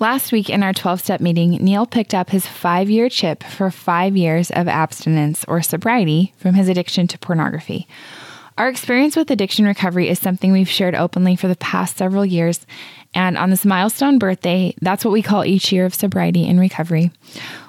Last week in our 12 step meeting, Neil picked up his five year chip for five years of abstinence or sobriety from his addiction to pornography. Our experience with addiction recovery is something we've shared openly for the past several years. And on this milestone birthday, that's what we call each year of sobriety and recovery.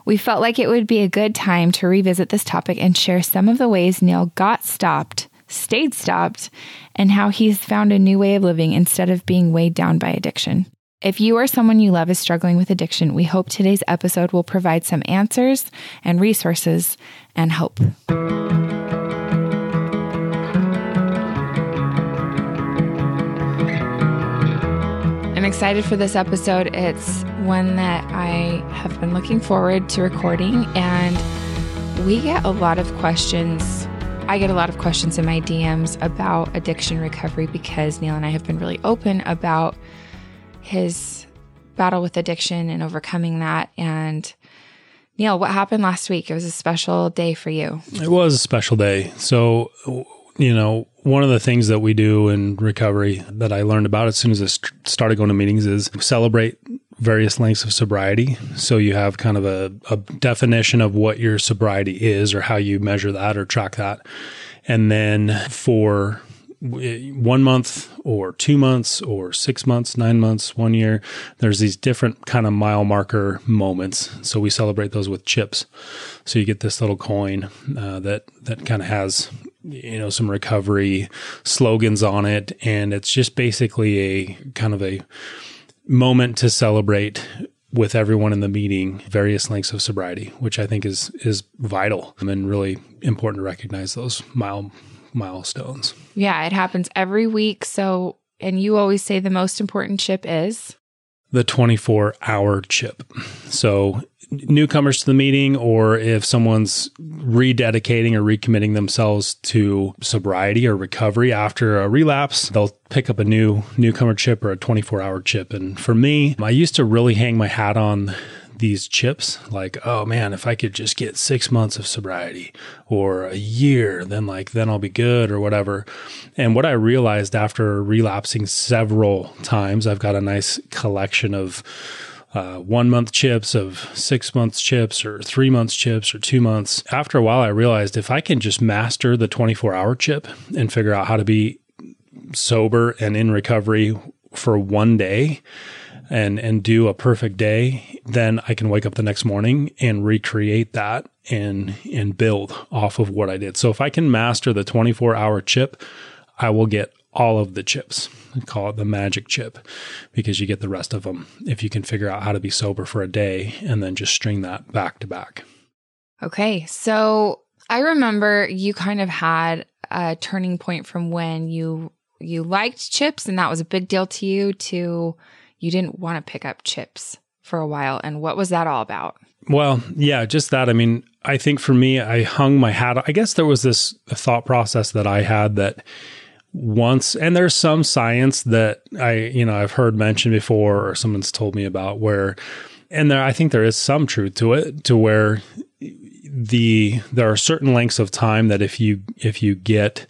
We felt like it would be a good time to revisit this topic and share some of the ways Neil got stopped, stayed stopped, and how he's found a new way of living instead of being weighed down by addiction. If you or someone you love is struggling with addiction, we hope today's episode will provide some answers and resources and hope. I'm excited for this episode. It's one that I have been looking forward to recording, and we get a lot of questions. I get a lot of questions in my DMs about addiction recovery because Neil and I have been really open about his battle with addiction and overcoming that. And Neil, what happened last week? It was a special day for you. It was a special day. So, you know, one of the things that we do in recovery that I learned about as soon as I started going to meetings is celebrate various lengths of sobriety. So you have kind of a, a definition of what your sobriety is or how you measure that or track that. And then for one month or two months or six months, nine months, one year. There's these different kind of mile marker moments. So we celebrate those with chips. So you get this little coin uh, that that kind of has you know some recovery slogans on it, and it's just basically a kind of a moment to celebrate with everyone in the meeting various lengths of sobriety, which I think is is vital and really important to recognize those mile milestones. Yeah, it happens every week. So, and you always say the most important chip is the 24 hour chip. So, newcomers to the meeting, or if someone's rededicating or recommitting themselves to sobriety or recovery after a relapse, they'll pick up a new newcomer chip or a 24 hour chip. And for me, I used to really hang my hat on these chips like oh man if i could just get six months of sobriety or a year then like then i'll be good or whatever. And what i realized after relapsing several times i've got a nice collection of uh, one month chips of six months chips or three months chips or two months. After a while i realized if i can just master the 24 hour chip and figure out how to be sober and in recovery for one day and and do a perfect day, then I can wake up the next morning and recreate that and and build off of what I did. So if I can master the 24 hour chip, I will get all of the chips. I call it the magic chip because you get the rest of them if you can figure out how to be sober for a day and then just string that back to back. Okay. So I remember you kind of had a turning point from when you you liked chips and that was a big deal to you to you didn't want to pick up chips for a while. And what was that all about? Well, yeah, just that. I mean, I think for me, I hung my hat. I guess there was this thought process that I had that once, and there's some science that I, you know, I've heard mentioned before or someone's told me about where, and there, I think there is some truth to it, to where the there are certain lengths of time that if you if you get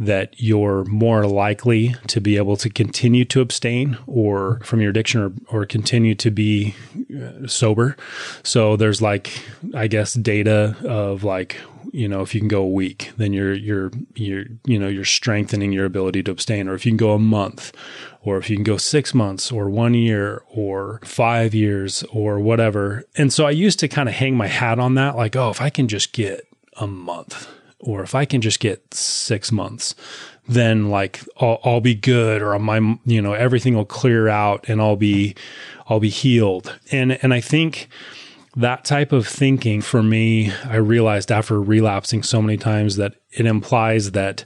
that you're more likely to be able to continue to abstain or from your addiction or, or continue to be uh, sober. So there's like, I guess, data of like, you know, if you can go a week, then you're, you're, you're, you know, you're strengthening your ability to abstain. Or if you can go a month, or if you can go six months or one year or five years or whatever. And so I used to kind of hang my hat on that, like, oh, if I can just get a month or if I can just get six months, then like I'll, I'll, be good or my, you know, everything will clear out and I'll be, I'll be healed. And, and I think that type of thinking for me, I realized after relapsing so many times that it implies that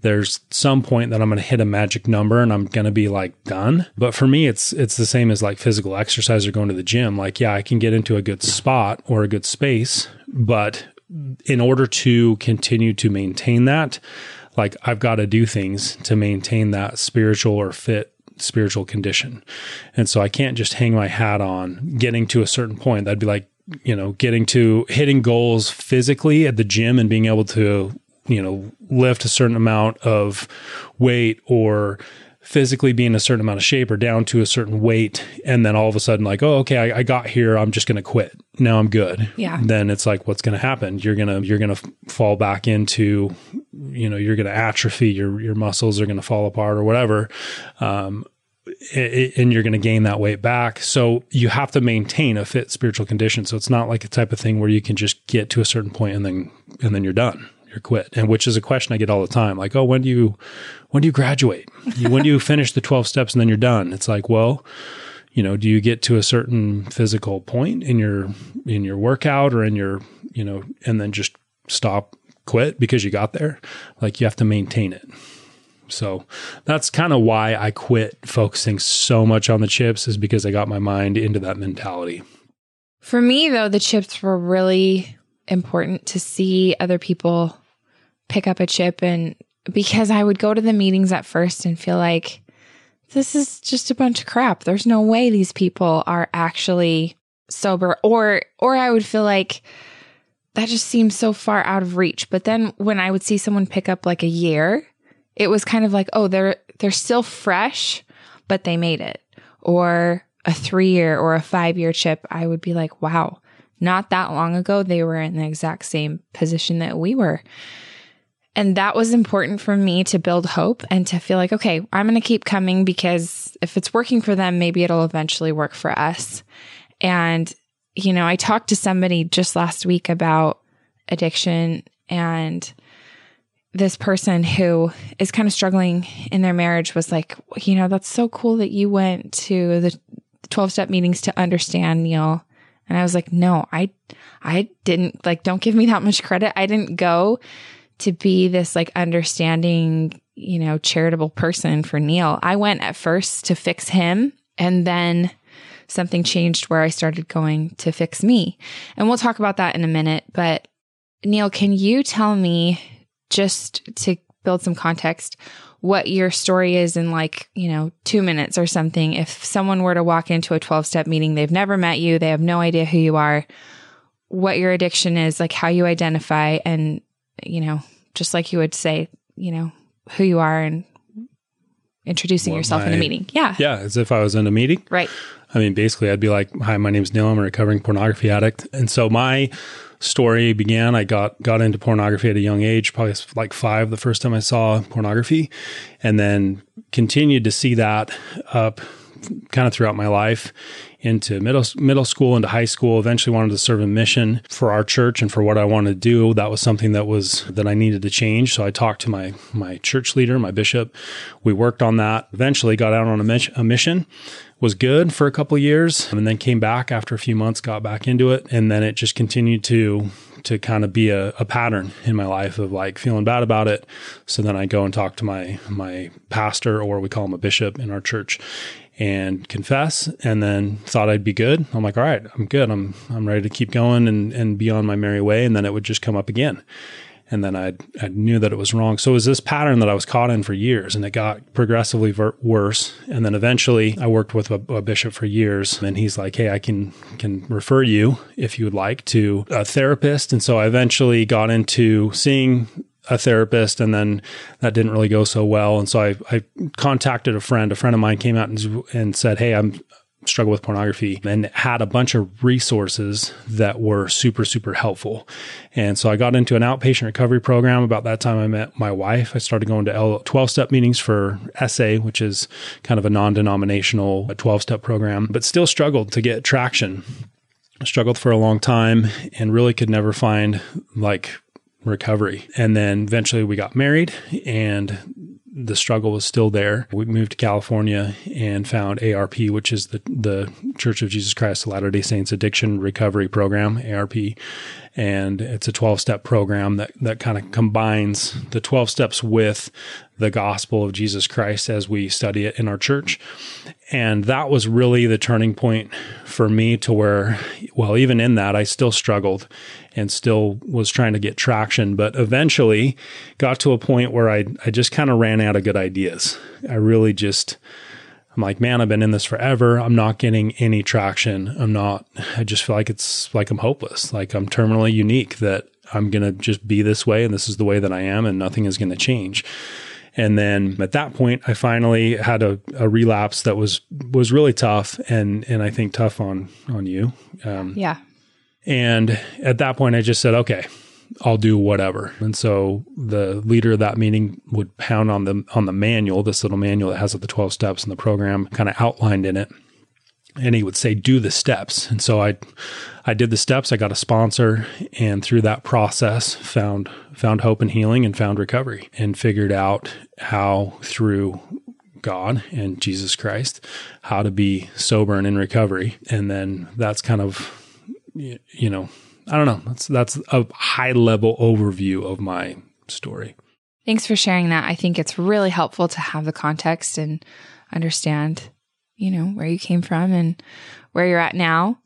there's some point that I'm going to hit a magic number and I'm going to be like done. But for me, it's, it's the same as like physical exercise or going to the gym. Like, yeah, I can get into a good spot or a good space, but in order to continue to maintain that, like I've got to do things to maintain that spiritual or fit spiritual condition. And so I can't just hang my hat on getting to a certain point. That'd be like, you know, getting to hitting goals physically at the gym and being able to, you know, lift a certain amount of weight or physically be in a certain amount of shape or down to a certain weight and then all of a sudden like oh okay I, I got here i'm just going to quit now i'm good Yeah. then it's like what's going to happen you're going to you're going to fall back into you know you're going to atrophy your your muscles are going to fall apart or whatever um and you're going to gain that weight back. So you have to maintain a fit spiritual condition. So it's not like a type of thing where you can just get to a certain point and then and then you're done. You're quit. And which is a question I get all the time. Like, oh, when do you when do you graduate? When do you finish the 12 steps and then you're done? It's like, well, you know, do you get to a certain physical point in your in your workout or in your, you know, and then just stop quit because you got there? Like you have to maintain it. So that's kind of why I quit focusing so much on the chips is because I got my mind into that mentality. For me, though, the chips were really important to see other people pick up a chip. And because I would go to the meetings at first and feel like this is just a bunch of crap. There's no way these people are actually sober. Or, or I would feel like that just seems so far out of reach. But then when I would see someone pick up like a year, it was kind of like, oh, they're, they're still fresh, but they made it. Or a three year or a five year chip, I would be like, wow, not that long ago, they were in the exact same position that we were. And that was important for me to build hope and to feel like, okay, I'm going to keep coming because if it's working for them, maybe it'll eventually work for us. And, you know, I talked to somebody just last week about addiction and this person who is kind of struggling in their marriage was like, you know, that's so cool that you went to the 12 step meetings to understand Neil. And I was like, no, I, I didn't like, don't give me that much credit. I didn't go to be this like understanding, you know, charitable person for Neil. I went at first to fix him and then something changed where I started going to fix me. And we'll talk about that in a minute. But Neil, can you tell me just to build some context what your story is in like, you know, two minutes or something. If someone were to walk into a 12 step meeting, they've never met you, they have no idea who you are, what your addiction is, like how you identify, and, you know, just like you would say, you know, who you are and introducing What yourself in a meeting. Yeah. Yeah, as if I was in a meeting. Right. I mean, basically, I'd be like, "Hi, my name's Neil. I'm a recovering pornography addict." And so my story began. I got got into pornography at a young age, probably like five, the first time I saw pornography, and then continued to see that up kind of throughout my life into middle middle school into high school eventually wanted to serve a mission for our church and for what I wanted to do. That was something that was that I needed to change. So I talked to my my church leader my bishop. We worked on that. Eventually got out on a, a mission was good for a couple years and then came back after a few months got back into it and then it just continued to to kind of be a, a pattern in my life of like feeling bad about it. So then I go and talk to my my pastor or we call him a bishop in our church and confess and then thought I'd be good. I'm like, all right, I'm good. I'm I'm ready to keep going and and be on my merry way. And then it would just come up again. And then I I knew that it was wrong. So it was this pattern that I was caught in for years, and it got progressively ver- worse. And then eventually, I worked with a, a bishop for years, and he's like, "Hey, I can can refer you if you would like to a therapist." And so I eventually got into seeing a therapist and then that didn't really go so well. And so I, I contacted a friend. A friend of mine came out and, and said hey i'm struggle with pornography and had a bunch of resources that were super super helpful. And so i got into an outpatient recovery program. About that time i met my wife. I started going to 12 step meetings for SA which is kind of a non-denominational 12 step program but still struggled to get traction. Struggled for a long time and really could never find like recovery. And then eventually we got married and the struggle was still there. We moved to California and found ARP, which is the, the Church of Jesus Christ of Latter day Saints Addiction Recovery Program, ARP. and it's a 12 step program that, that kind of combines the 12 steps with the gospel of Jesus Christ as we study it in our church. And that was really the turning point for me to where, well, even in that, I still struggled and still was trying to get traction, but eventually got to a point where I, I just kind of ran out of good ideas. I really just, I'm like, man, I've been in this forever. I'm not getting any traction. I'm not, I just feel like it's like I'm hopeless. Like I'm terminally unique that I'm going to just be this way and this is the way that I am and nothing is going to change. And then at that point, I finally had a, a, relapse that was was really tough, and and I think tough on on you. Um, yeah. And at that point, I just said, okay, I'll do whatever. And so the leader of that meeting would pound on the on the manual, this little manual that has the 12 steps in the program kind of outlined in it. And he would say, do the steps. And so I I did the steps, I got a sponsor, and through that process found found hope and healing and found recovery and figured out how through God and Jesus Christ, how to be sober and in recovery. And then that's kind of you know, I don't know. That's that's a high level overview of my story. Thanks for sharing that. I think it's really helpful to have the context and understand, you know, where you came from and where you're at now.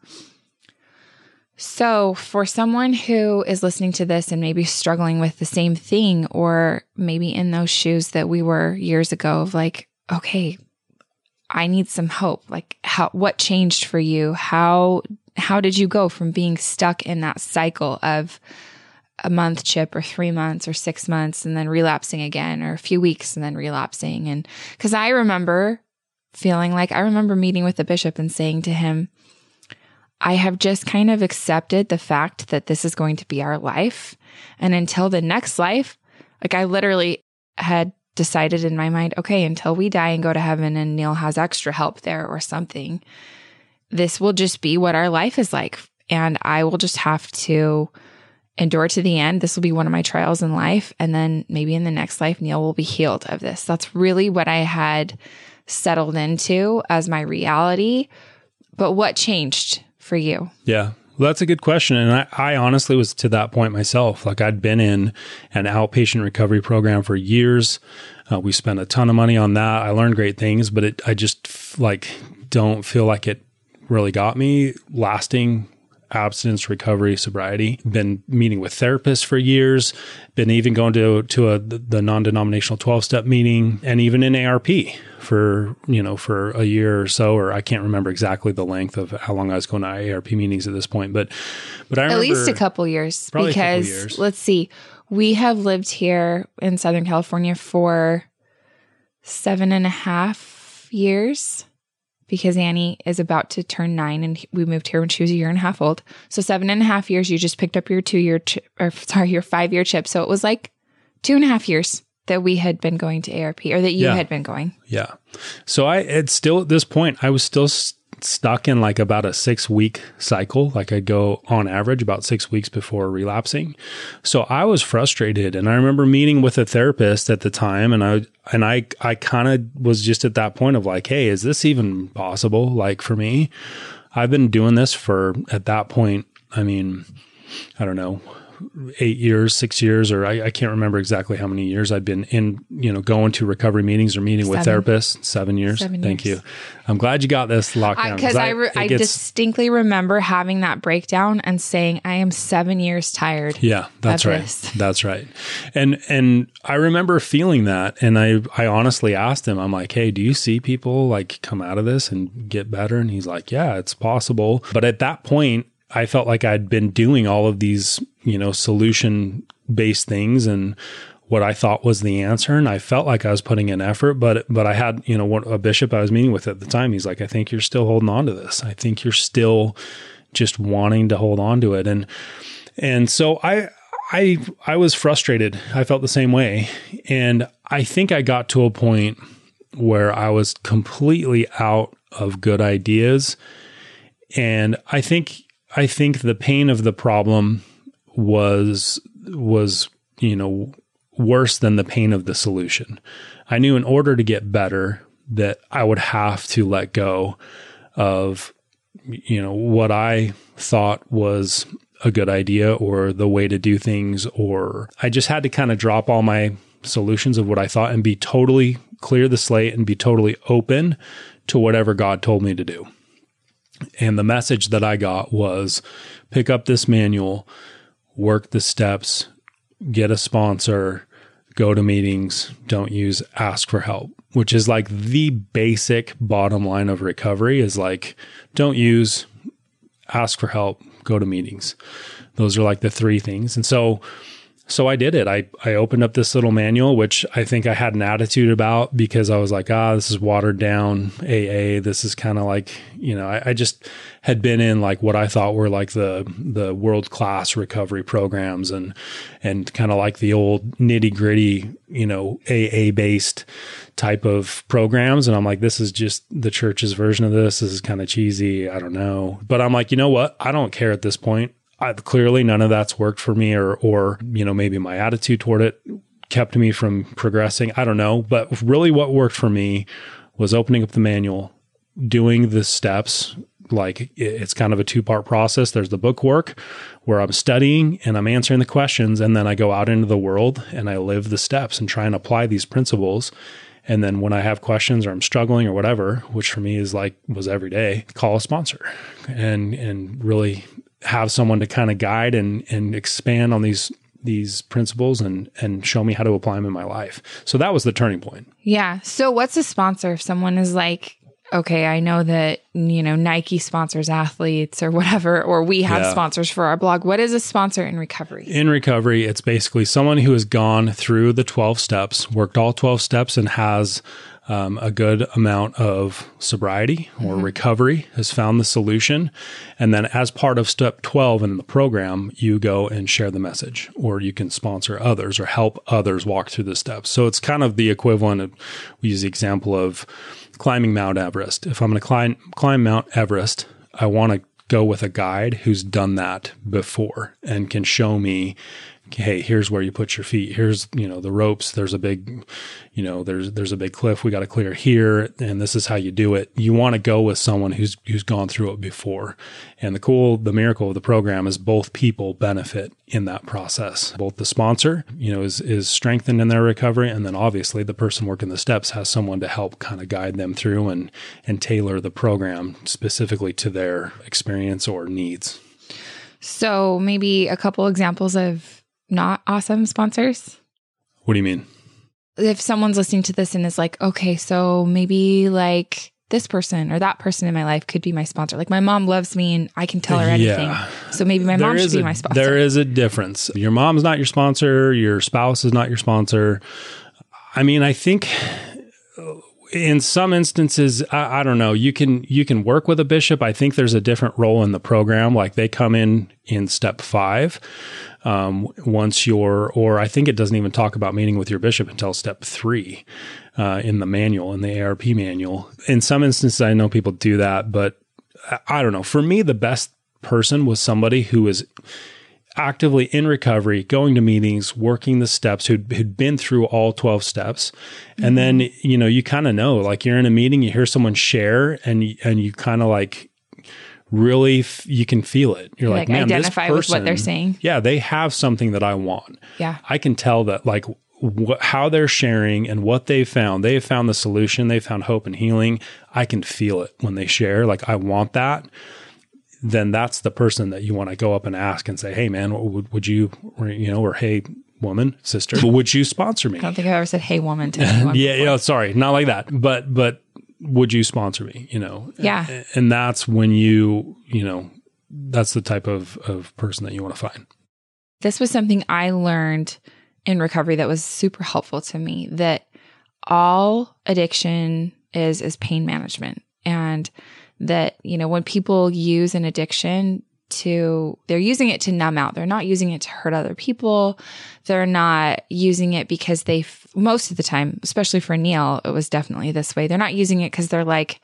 So, for someone who is listening to this and maybe struggling with the same thing, or maybe in those shoes that we were years ago of like, okay, I need some hope. Like, how, what changed for you? How how did you go from being stuck in that cycle of a month chip or three months or six months and then relapsing again or a few weeks and then relapsing? And because I remember feeling like I remember meeting with the bishop and saying to him, I have just kind of accepted the fact that this is going to be our life. And until the next life, like I literally had decided in my mind, okay, until we die and go to heaven and Neil has extra help there or something, this will just be what our life is like. And I will just have to endure to the end. This will be one of my trials in life. And then maybe in the next life, Neil will be healed of this. That's really what I had settled into as my reality. But what changed for you? Yeah. Well, that's a good question. And I, I, honestly was to that point myself. Like I'd been in an outpatient recovery program for years. Uh, we spent a ton of money on that. I learned great things, but it, I just like don't feel like it really got me lasting abstinence, recovery, sobriety. Been meeting with therapists for years. Been even going to to a, the non-denominational twelve step meeting, and even in ARP for you know for a year or so, or I can't remember exactly the length of how long I was going to ARP meetings at this point, but but I remember at least a couple years because couple years. let's see, we have lived here in Southern California for seven and a half years because Annie is about to turn nine and we moved here when she was a year and a half old. So seven and a half years, you just picked up your two year, chi- or sorry, your five year chip. So it was like two and a half years that we had been going to ARP or that you yeah. had been going. Yeah. So I, it's still at this point, I was still stuck in like about a six week cycle. Like I'd go on average about six weeks before relapsing. So I was frustrated. And I remember meeting with a therapist at the time and I, and I, I kind of was just at that point of like, Hey, is this even possible? Like for me, I've been doing this for at that point. I mean, I don't know, eight years, six years, or I, I, can't remember exactly how many years I've been in, you know, going to recovery meetings or meeting seven. with therapists. Seven years. Seven Thank years. you. I'm glad you got this locked down. Because I, I, re- I gets, distinctly remember having that breakdown and saying, I am seven years tired. Yeah, that's right. This. That's right. And, and I remember feeling that. And I, I honestly asked him, I'm like, Hey, do you see people like come out of this and get better? And he's like, yeah, it's possible. But at that point, I felt like I'd been doing all of these, you know, solution based things and what I thought was the answer. And I felt like I was putting in effort, but, but I had, you know, what a bishop I was meeting with at the time. He's like, I think you're still holding on to this. I think you're still just wanting to hold on to it. And, and so I, I, I was frustrated. I felt the same way. And I think I got to a point where I was completely out of good ideas. And I think I think the pain of the problem was was you know worse than the pain of the solution. I knew in order to get better that I would have to let go of you know what I thought was a good idea or the way to do things, or I just had to kind of drop all my solutions of what I thought and be totally clear the slate and be totally open to whatever God told me to do. And the message that I got was pick up this manual, work the steps, get a sponsor, go to meetings, don't use ask for help, which is like the basic bottom line of recovery is like don't use ask for help, go to meetings. Those are like the three things. And so so I did it. I, I opened up this little manual, which I think I had an attitude about because I was like, ah, this is watered down AA. This is kind of like, you know, I, I, just had been in like what I thought were like the the world class recovery programs and and kind of like the old nitty gritty, you know, AA based type of programs. And I'm like, this is just the church's version of this. This is kind of cheesy. I don't know. But I'm like, you know what? I don't care at this point. I've, clearly none of that's worked for me or or you know maybe my attitude toward it kept me from progressing. I don't know. But really what worked for me was opening up the manual doing the steps. Like it's kind of a two part process. There's the book work where i'm studying and i'm answering the questions and then i go out into the world and i live the steps and try and apply these principles. And then when I have questions or I'm struggling or whatever, which for me is like was every day, call a sponsor and and really have someone to kind of guide and and expand on these these principles and and show me how to apply them in my life. So that was the turning point. Yeah. So what's a sponsor if someone is like okay, I know that you know Nike sponsors athletes or whatever or we have yeah. sponsors for our blog. What is a sponsor in recovery? In recovery, it's basically someone who has gone through the 12 steps, worked all 12 steps and has um, a good amount of sobriety or mm-hmm. recovery, has found the solution. And then, as part of step 12 in the program, you go and share the message, or you can sponsor others or help others walk through the steps. So it's kind of the equivalent of, we use the example of climbing Mount Everest. If I'm going to climb, climb Mount Everest, I want to go with a guide who's done that before and can show me hey here's where you put your feet. Here's you know the ropes. There's a big you know there's there's a big cliff. We got to clear here and this is how you do it. You want to go with someone who's who's gone through it before. And the cool the miracle of the program is both people benefit in that process. Both the sponsor you know is is strengthened in their recovery and then obviously the person working the steps has someone to help kind of guide them through and and tailor the program specifically to their experience or needs. So maybe a couple examples of not awesome sponsors? What do you mean? If someone's listening to this and is like, okay, so maybe like this person or that person in my life could be my sponsor. Like my mom loves me and I can tell her anything. Yeah. So maybe my there mom should be my sponsor. There is a difference. Your mom's not your sponsor, your spouse is not your sponsor. I mean, I think uh, in some instances I, I, don't know you can you can work with a bishop i think there's a different role in the program like they come in in step five um, once you're or i think it doesn't even talk about meeting with your bishop until step three uh, in the manual in the ARP manual in some instances i know people do that but I, don't know for me the best person was somebody who is actively in recovery, going to meetings, working the steps, who'd, who'd been through all 12 steps. Mm-hmm. And then, you know, you kind of know, like you're in a meeting, you hear someone share and, and you kind of like, really f- you can feel it. You're like, like man, identify this person, with what they're saying. Yeah, they have something that I want. Yeah, I can tell that like wh- how they're sharing and what they found. They have found the solution. They found hope and healing. I can feel it when they share. Like I want that then that's the person that you want to go up and ask and say, "Hey, man, would, would you, or, you know, or hey, woman, sister, would you sponsor me?" I don't think I've ever said "Hey, woman" to yeah, yeah, sorry, not like that, but but would you sponsor me? You know, yeah, and, and that's when you, you know, that's the type of of person that you want to find. This was something I learned in recovery that was super helpful to me. That all addiction is is pain management and that, you know, when people use an addiction to, they're using it to numb out. They're not using it to hurt other people. They're not using it because they, most of the time, especially for Neil, it was definitely this way. They're not using it because they're like,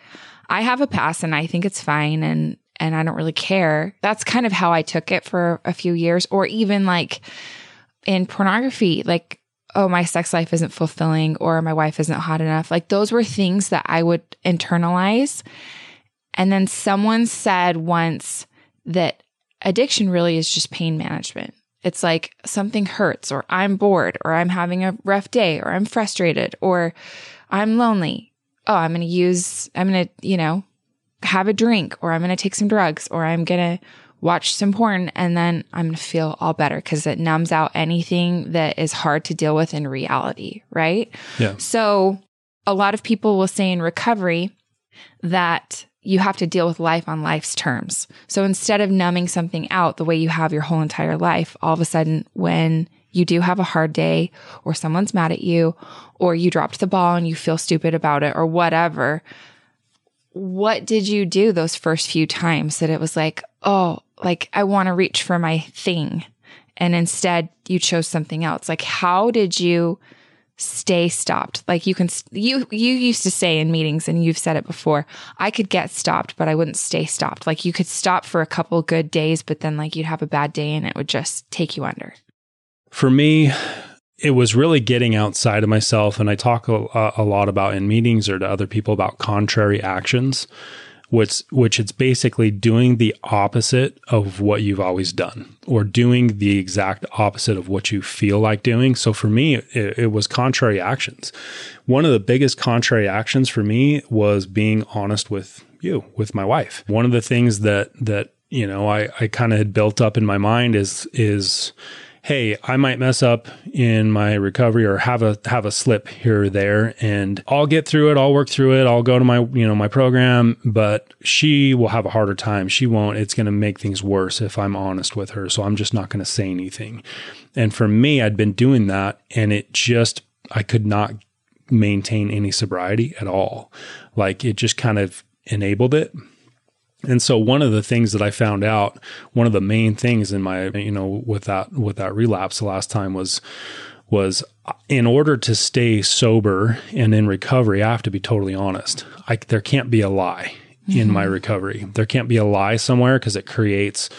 I have a pass and I think it's fine and, and I don't really care. That's kind of how I took it for a few years, or even like in pornography, like, oh, my sex life isn't fulfilling or my wife isn't hot enough. Like those were things that I would internalize and then someone said once that addiction really is just pain management. It's like something hurts, or I'm bored, or I'm having a rough day, or I'm frustrated, or I'm lonely. Oh, I'm going to use, I'm going to, you know, have a drink, or I'm going to take some drugs, or I'm going to watch some porn, and then I'm going to feel all better because it numbs out anything that is hard to deal with in reality, right? Yeah. So a lot of people will say in recovery that you have to deal with life on life's terms. So instead of numbing something out the way you have your whole entire life, all of a sudden when you do have a hard day or someone's mad at you or you dropped the ball and you feel stupid about it or whatever, what did you do those first few times that it was like, oh, like I want to reach for my thing. And instead you chose something else. Like, how did you stay stopped. Like you can, you, you used to say in meetings and you've said it before, I could get stopped, but I wouldn't stay stopped. Like you could stop for a couple good days, but then like you'd have a bad day and it would just take you under. For me, it was really getting outside of myself. And I talk a, a lot about in meetings or to other people about contrary actions which which it's basically doing the opposite of what you've always done or doing the exact opposite of what you feel like doing. So for me it, it, was contrary actions. One of the biggest contrary actions for me was being honest with you with my wife. One of the things that that you know i i kind of had built up in my mind is is hey, I might mess up in my recovery or have a have a slip here or there and I'll get through it, I'll work through it, I'll go to my, you know, my program, but she will have a harder time. She won't. It's going to make things worse if I'm honest with her. So I'm just not going to say anything. And for me, I'd been doing that and it just I could not maintain any sobriety at all. Like it just kind of enabled it and so one of the things that I found out, one of the main things in my, you know, with that with that relapse the last time was was in order to stay sober and in recovery, I have to be totally honest. I, there can't be a lie mm-hmm. in my mm-hmm. recovery. There can't be a lie somewhere because it creates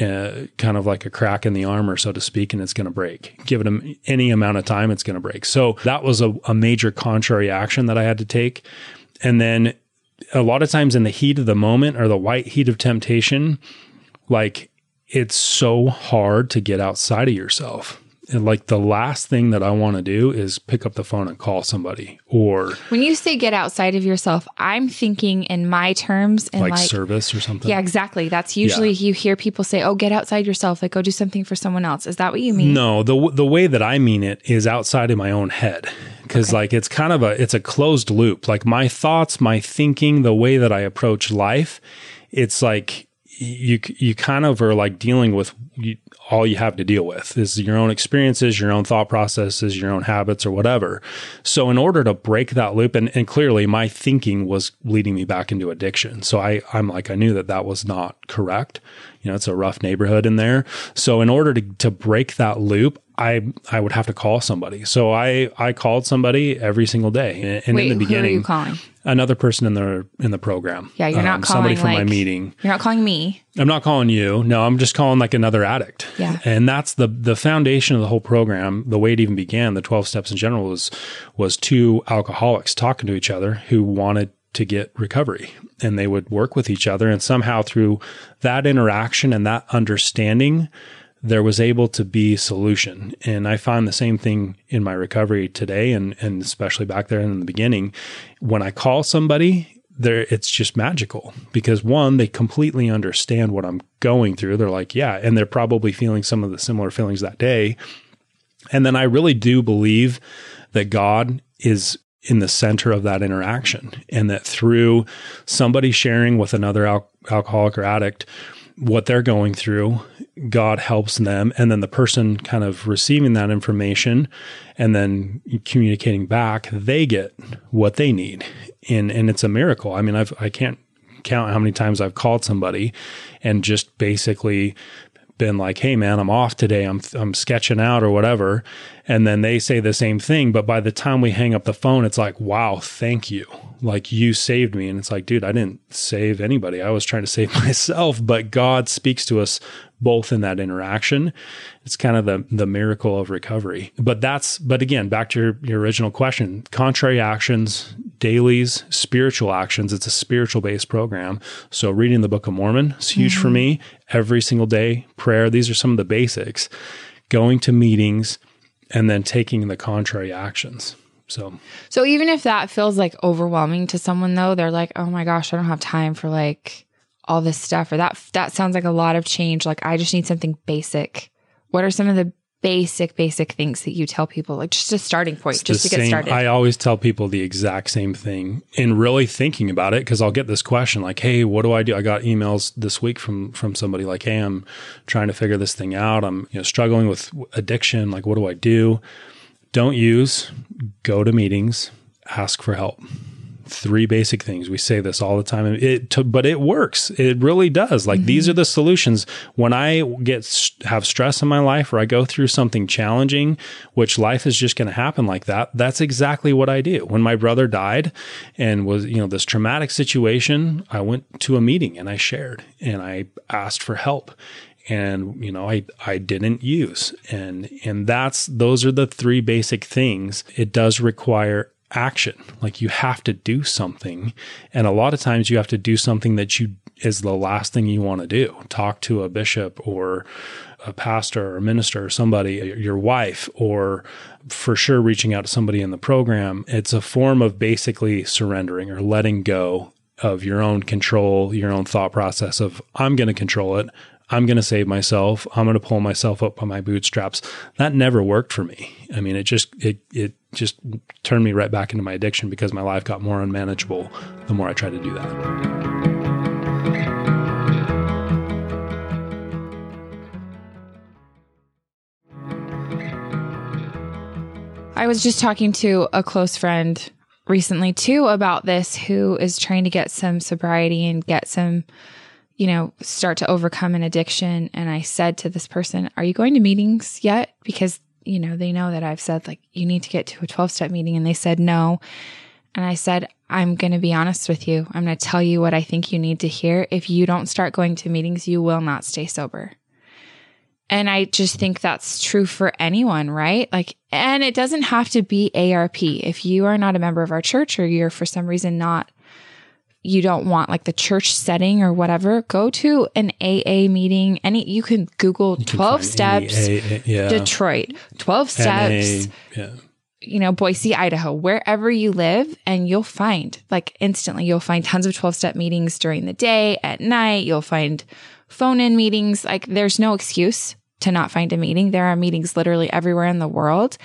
uh, kind of like a crack in the armor, so to speak, and it's going to break. Give it any amount of time, it's going to break. So that was a, a major contrary action that I had to take. And then a lot of times in the heat of the moment or the white heat of temptation, like it's so hard to get outside of yourself. And like the last thing that I want to do is pick up the phone and call somebody or when you say get outside of yourself, I'm thinking in my terms and like, like service or something. Yeah, exactly. That's usually yeah. you hear people say, "Oh, get outside yourself, like go do something for someone else." Is that what you mean? No, the the way that I mean it is outside of my own head because okay. like it's kind of a it's a closed loop. Like my thoughts, my thinking, the way that I approach life, it's like you you kind of are like dealing with you, all you have to deal with is your own experiences, your own thought processes, your own habits, or whatever. So, in order to break that loop, and, and clearly my thinking was leading me back into addiction. So, I, I'm like, I knew that that was not correct. You know, it's a rough neighborhood in there. So, in order to, to break that loop, I I would have to call somebody. So I I called somebody every single day. And Wait, in the beginning, who are you calling? Another person in the in the program. Yeah, you're not um, calling somebody from like, my meeting. You're not calling me. I'm not calling you. No, I'm just calling like another addict. Yeah. And that's the the foundation of the whole program. The way it even began, the 12 steps in general was was two alcoholics talking to each other who wanted to get recovery and they would work with each other and somehow through that interaction and that understanding there was able to be solution. And I find the same thing in my recovery today and, and especially back there in the beginning. When I call somebody, there it's just magical because one, they completely understand what I'm going through. They're like, yeah, and they're probably feeling some of the similar feelings that day. And then I really do believe that God is in the center of that interaction and that through somebody sharing with another al- alcoholic or addict what they're going through God helps them. And then the person kind of receiving that information and then communicating back, they get what they need. And, and it's a miracle. I mean, I've, I can't count how many times I've called somebody and just basically been like, "Hey man, I'm off today. I'm I'm sketching out or whatever." And then they say the same thing, but by the time we hang up the phone, it's like, "Wow, thank you. Like you saved me." And it's like, "Dude, I didn't save anybody. I was trying to save myself." But God speaks to us both in that interaction. It's kind of the the miracle of recovery. But that's but again, back to your, your original question, contrary actions dailies, spiritual actions. It's a spiritual based program. So reading the Book of Mormon is huge mm-hmm. for me. Every single day, prayer. These are some of the basics. Going to meetings and then taking the contrary actions. So, so even if that feels like overwhelming to someone, though, they're like, "Oh my gosh, I don't have time for like all this stuff," or that that sounds like a lot of change. Like, I just need something basic. What are some of the basic, basic things that you tell people, like just a starting point, it's just to get started? I always tell people the exact same thing, and really thinking about it because I'll get this question like, "Hey, what do I do?" I got emails this week from from somebody like, "Hey, I'm trying to figure this thing out. I'm you know struggling with addiction. Like, what do I do?" Don't use, go to meetings, ask for help. Three basic things. We say this all the time. It, to, but it works. It really does. Like mm-hmm. these are the solutions. When I get have stress in my life or I go through something challenging, which life is just going to happen like that. That's exactly what I do. When my brother died and was you know this traumatic situation, I went to a meeting and I shared and I asked for help and you know I I didn't use and and that's those are the three basic things it does require action like you have to do something and a lot of times you have to do something that you is the last thing you want to do talk to a bishop or a pastor or a minister or somebody your wife or for sure reaching out to somebody in the program it's a form of basically surrendering or letting go of your own control, your own thought process of I'm going to control it. I'm going to save myself. I'm going to pull myself up by my bootstraps. That never worked for me. I mean, it just it it just turned me right back into my addiction because my life got more unmanageable the more I tried to do that. I was just talking to a close friend recently too about this who is trying to get some sobriety and get some you know, start to overcome an addiction. And I said to this person, Are you going to meetings yet? Because, you know, they know that I've said, like, you need to get to a 12 step meeting. And they said, No. And I said, I'm going to be honest with you. I'm going to tell you what I think you need to hear. If you don't start going to meetings, you will not stay sober. And I just think that's true for anyone, right? Like, and it doesn't have to be ARP. If you are not a member of our church or you're for some reason not you don't want like the church setting or whatever, go to an AA meeting. Any you can Google you 12 can steps AA, yeah. Detroit, 12 steps. yeah. You know, Boise, Idaho, wherever you live, and you'll find like instantly, you'll find tons of 12 step meetings during the day, at night. You'll find phone in meetings. Like, there's no excuse to not find a meeting. There are meetings literally everywhere in the world.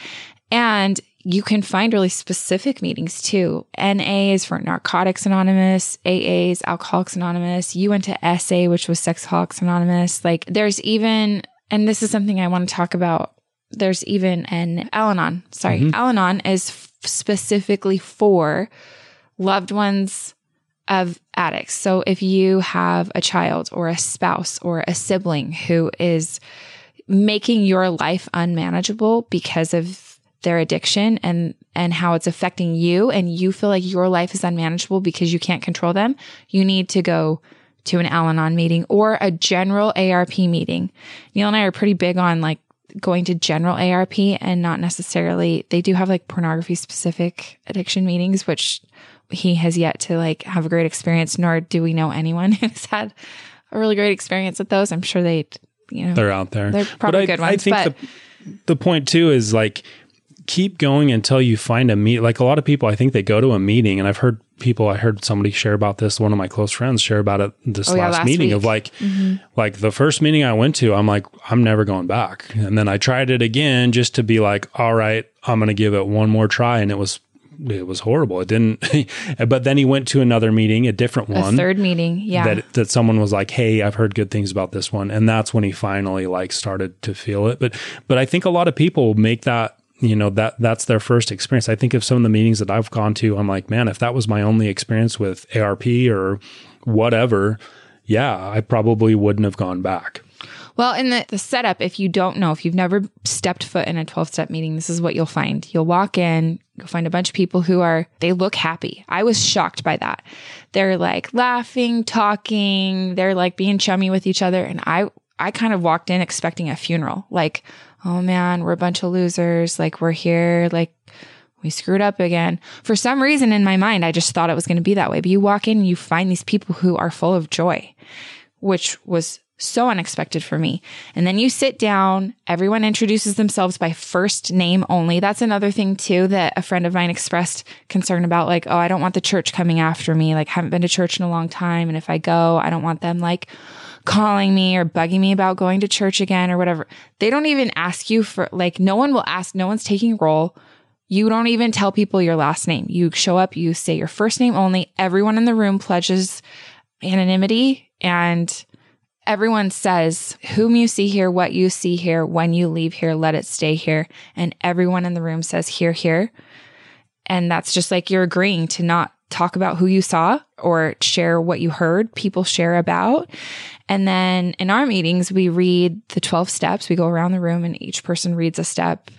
And you can find really specific meetings too. NA is for Narcotics Anonymous, AA is Alcoholics Anonymous. You went to SA, which was Sexaholics Anonymous. Like there's even, and this is something I want to talk about. There's even an Al Anon. Sorry. mm hmm Al Anon is f- specifically for loved ones of addicts. So if you have a child or a spouse or a sibling who is making your life unmanageable because of their addiction and and how it's affecting you and you feel like your life is unmanageable because you can't control them, you need to go to an Al-Anon meeting or a general ARP meeting. Neil and I are pretty big on like going to general ARP and not necessarily they do have like pornography specific addiction meetings which he has yet to like have a great experience nor do we know anyone who's had a really great experience at those. I'm sure they you know they're out there. They're probably good ones. I think but the, the point too is like keep going until you find a meet. Like a lot of people, I think they go to a meeting, and I've heard people. I heard somebody share about this. One of my close friends share about it this oh, last, yeah, last, meeting week. of like, mm-hmm. like the first meeting I went to, I'm like, I'm never going back. And then I tried it again just to be like, all right, I'm going to give it one more try, and it was it was horrible. It didn't. but then he went to another meeting, a different one, a third meeting. Yeah, that that someone was like, "Hey, I've heard good things about this one," and that's when he finally like started to feel it. But but I think a lot of people make that you know that that's their first experience. I think of some of the meetings that i've gone to i'm like man if that was my only experience with ARP or whatever yeah i probably wouldn't have gone back. Well in the, the setup if you don't know if you've never stepped foot in a 12-step meeting this is what you'll find. You'll walk in you'll find a bunch of people who are they look happy. I was shocked by that. They're like laughing talking. They're like being chummy with each other. And i i kind of walked in expecting a funeral. Like oh man, we're a bunch of losers. Like we're here. Like we screwed up again. For some reason in my mind, I just thought it was going to be that way. But you walk in and you find these people who are full of joy, which was so unexpected for me. And then you sit down, everyone introduces themselves by first name only. That's another thing too that a friend of mine expressed concern about like, oh, I don't want the church coming after me. Like haven't been to church in a long time and if I go, I don't want them like calling me or bugging me about going to church again or whatever. They don't even ask you for like no one will ask, no one's taking roll. You don't even tell people your last name. You show up, you say your first name only. Everyone in the room pledges anonymity and everyone says, whom you see here, what you see here, when you leave here, let it stay here. And everyone in the room says, here, here. And that's just like you're agreeing to not talk about who you saw or share what you heard people share about. And then in our meetings, we read the 12 steps. We go around the room and each person reads a step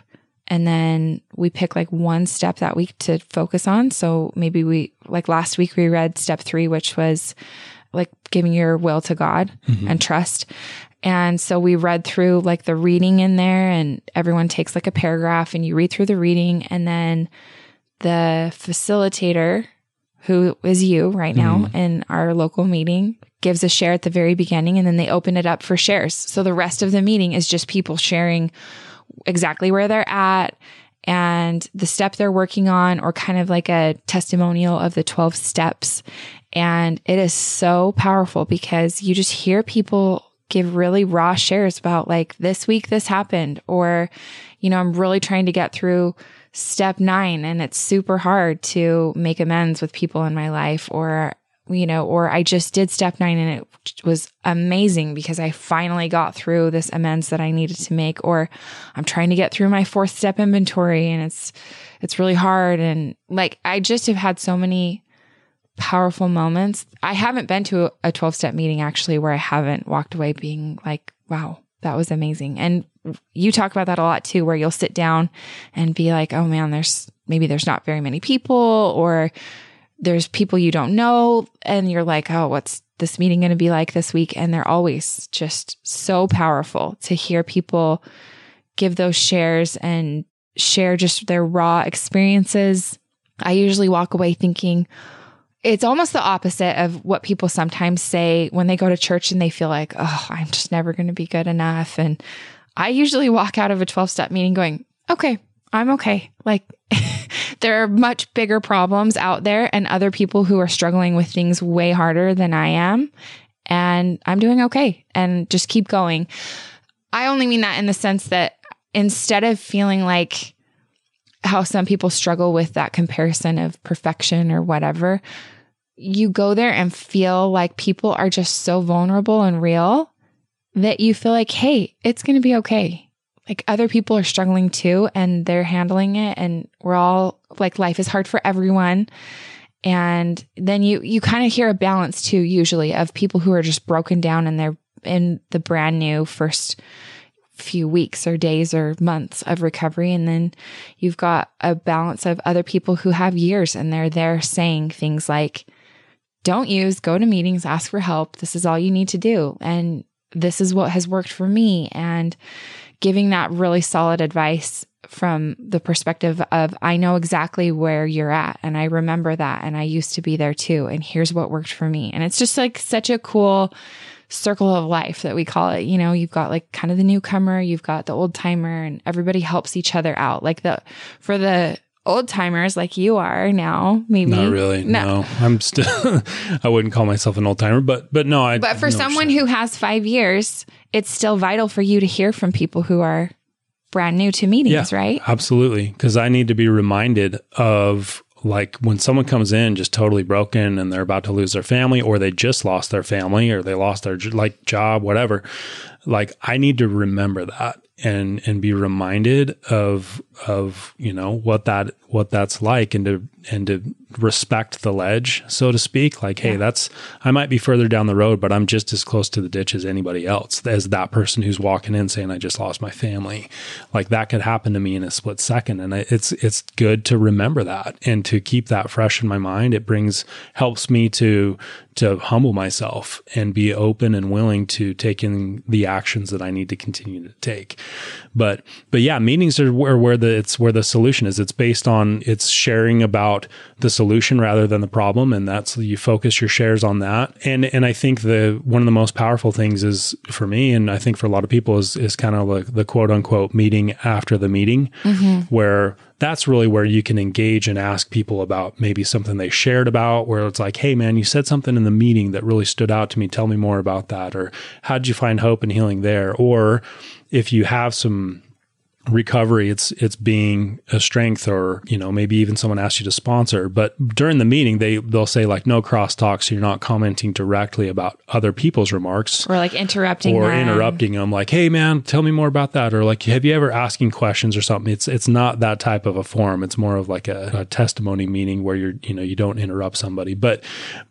and then we pick like one step that week to focus on. So maybe we, like last week, we read step three, which was like giving your will to God mm-hmm. and trust. And so we read through like the reading in there, and everyone takes like a paragraph and you read through the reading. And then the facilitator, who is you right now mm-hmm. in our local meeting, gives a share at the very beginning and then they open it up for shares. So the rest of the meeting is just people sharing exactly where they're at and the step they're working on, or kind of like a testimonial of the 12 steps. And it is so powerful because you just hear people give really raw shares about like this week this happened, or, you know, I'm really trying to get through step nine and it's super hard to make amends with people in my life, or you know, or I just did step nine and it was amazing because I finally got through this amends that I needed to make, or I'm trying to get through my fourth step inventory and it's, it's really hard. And like, I just have had so many powerful moments. I haven't been to a 12 step meeting actually where I haven't walked away being like, wow, that was amazing. And you talk about that a lot too, where you'll sit down and be like, oh man, there's maybe there's not very many people or there's people you don't know and you're like, oh, what's this meeting going to be like this week? And they're always just so powerful to hear people give those shares and share just their raw experiences. I usually walk away thinking it's almost the opposite of what people sometimes say when they go to church and they feel like, oh, I'm just never going to be good enough. And I usually walk out of a 12 step meeting going, okay, I'm okay. Like there are much bigger problems out there and other people who are struggling with things way harder than I am. And I'm doing okay and just keep going. I only mean that in the sense that instead of feeling like how some people struggle with that comparison of perfection or whatever, you go there and feel like people are just so vulnerable and real that you feel like, hey, it's going to be okay. Like other people are struggling too and they're handling it and we're all like life is hard for everyone. And then you you kind of hear a balance too usually of people who are just broken down and they're in the brand new first few weeks or days or months of recovery. And then you've got a balance of other people who have years and they're there saying things like don't use go to meetings ask for help. This is all you need to do. And this is what has worked for me and giving that really solid advice from the perspective of I know exactly where you're at and I remember that and I used to be there too and here's what worked for me. And it's just like such a cool circle of life that we call it. You know, you've got like kind of the newcomer, you've got the old timer and everybody helps each other out. Like the for the old timers like you are now, maybe. Not really. No, no. I'm still I wouldn't call myself an old timer, but but no, I But for someone who has 5 years, it's still vital for you to hear from people who are brand new to meetings, yeah, right? Absolutely. Because I need to be reminded of like when someone comes in just totally broken and they're about to lose their family or they just lost their family or they lost their like job, whatever. Like I need to remember that and and be reminded of of you know what that what that's like and to and to respect the ledge so to speak. Like hey that's i might be further down the road but i'm just as close to the ditch as anybody else as that person who's walking in saying i just lost my family. Like that could happen to me in a split second and it's it's good to remember that and to keep that fresh in my mind. It brings helps me to to humble myself and be open and willing to take in the actions that I need to continue to take. But but yeah, meetings are where where the it's where the solution is. It's based on it's sharing about the solution rather than the problem, and that's you focus your shares on that. And and I think the one of the most powerful things is for me, and I think for a lot of people is is kind of like the quote unquote meeting after the meeting, mm-hmm. where that's really where you can engage and ask people about maybe something they shared about, where it's like, hey, man, you said something in the meeting that really stood out to me. Tell me more about that. Or how did you find hope and healing there? Or if you have some recovery it's it's being a strength or you know maybe even someone asks you to sponsor. But during the meeting they they'll say like no crosstalk so you're not commenting directly about other people's remarks. Or like interrupting or them. interrupting them like hey man tell me more about that. Or like have you ever asking questions or something? It's it's not that type of a forum it's more of like a, a testimony meeting where you're you know you don't interrupt somebody. But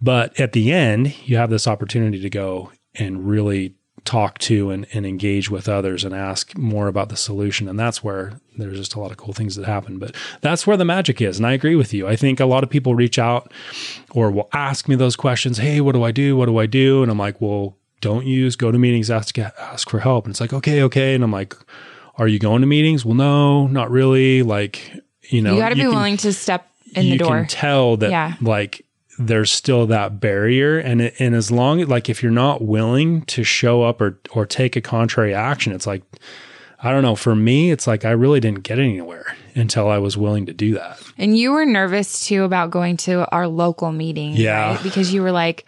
but at the end you have this opportunity to go and really talk to and, and engage with others and ask more about the solution. And that's where there's just a lot of cool things that happen. But that's where the magic is. And I agree with you. I think a lot of people reach out or will ask me those questions. Hey, what do I do? What do I do? And I'm like, well, don't use go to meetings, ask ask for help. And it's like, okay, okay. And I'm like, are you going to meetings? Well, no, not really. Like, you know, you got to be can, willing to step in the door. You can tell that yeah. like there's still that barrier and it, and as long like if you're not willing to show up or or take a contrary action it's like I don't know for me it's like I really didn't get anywhere until I was willing to do that. And you were nervous too about going to our local meeting, yeah. Right? Because you were like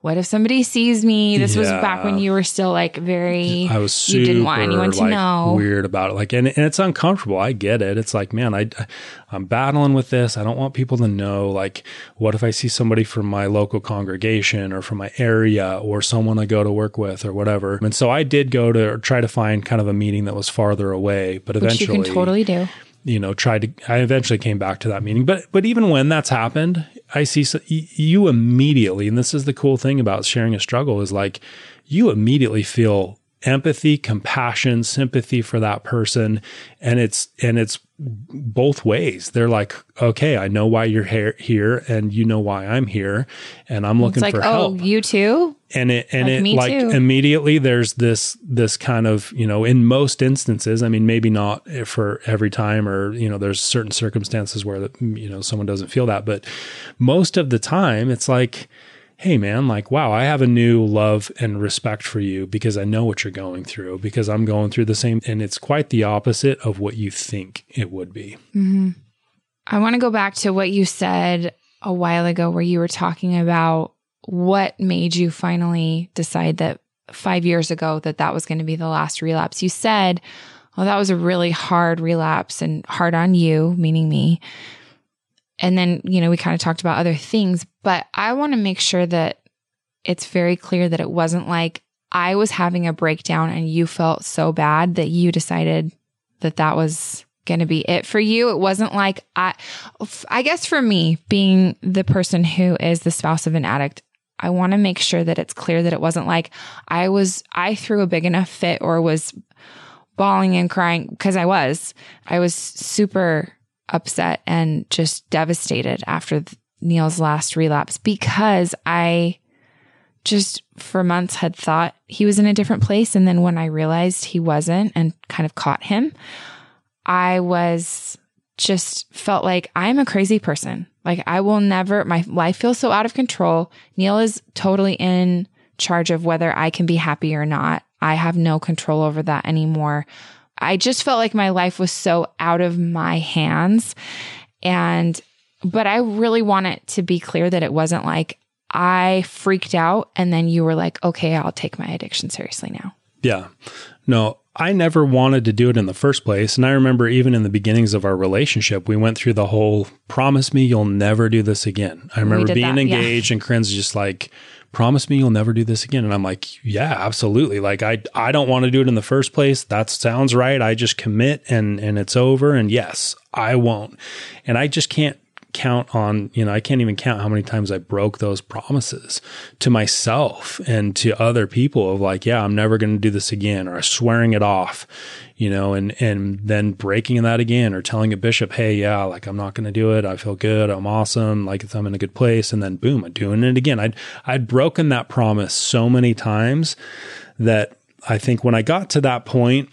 what if somebody sees me? This yeah. was back when you were still like very. I was super, you didn't want anyone to like, know. Weird about it, like, and, and it's uncomfortable. I get it. It's like, man, I, I'm battling with this. I don't want people to know. Like, what if I see somebody from my local congregation or from my area or someone I go to work with or whatever? And so I did go to try to find kind of a meeting that was farther away, but eventually, Which you can totally do you know tried to i eventually came back to that meeting but but even when that's happened i see so, you immediately and this is the cool thing about sharing a struggle is like you immediately feel empathy compassion sympathy for that person and it's and it's both ways. They're like, okay, I know why you're here, and you know why I'm here, and I'm looking like, for oh, help. you too. And it and like it like too. immediately there's this this kind of you know in most instances, I mean maybe not for every time, or you know there's certain circumstances where you know someone doesn't feel that, but most of the time it's like hey man, like, wow, I have a new love and respect for you because I know what you're going through, because I'm going through the same. And it's quite the opposite of what you think it would be. Mm-hmm. I want to go back to what you said a while ago, where you were talking about what made you finally decide that five years ago that that was going to be the last relapse. You said, well, that was a really hard relapse and hard on you, meaning me. And then, you know, we kind of talked about other things, but I want to make sure that it's very clear that it wasn't like I was having a breakdown and you felt so bad that you decided that that was going to be it for you. It wasn't like I, I guess for me, being the person who is the spouse of an addict, I want to make sure that it's clear that it wasn't like I was, I threw a big enough fit or was bawling and crying because I was, I was super upset and just devastated after Neil's last relapse because I just for months had thought he was in a different place. And then when I realized he wasn't and kind of caught him, I was just felt like I'm a crazy person. Like I will never, my life feels so out of control. Neil is totally in charge of whether I can be happy or not. I have no control over that anymore. I just felt like my life was so out of my hands. And, but I really want it to be clear that it wasn't like I freaked out and then you were like, okay, I'll take my addiction seriously now. Yeah. No, I never wanted to do it in the first place. And I remember even in the beginnings of our relationship, we went through the whole promise me you'll never do this again. I remember being that, engaged yeah. and Corinne's just like, promise me you'll never do this again. And I'm like, yeah, absolutely. Like I, I don't want to do it in the first place. That sounds right. I just commit and, and it's over. And yes, I won't. And I just can't count on, you know, I can't even count how many times I broke those promises to myself and to other people of like, yeah, I'm never going to do this again or swearing it off, you know, and, and then breaking that again or telling a bishop, Hey, yeah, like I'm not going to do it. I feel good. I'm awesome. Like I'm in a good place. And then boom, I'm doing it again. I'd, I'd broken that promise so many times that I think when I got to that point,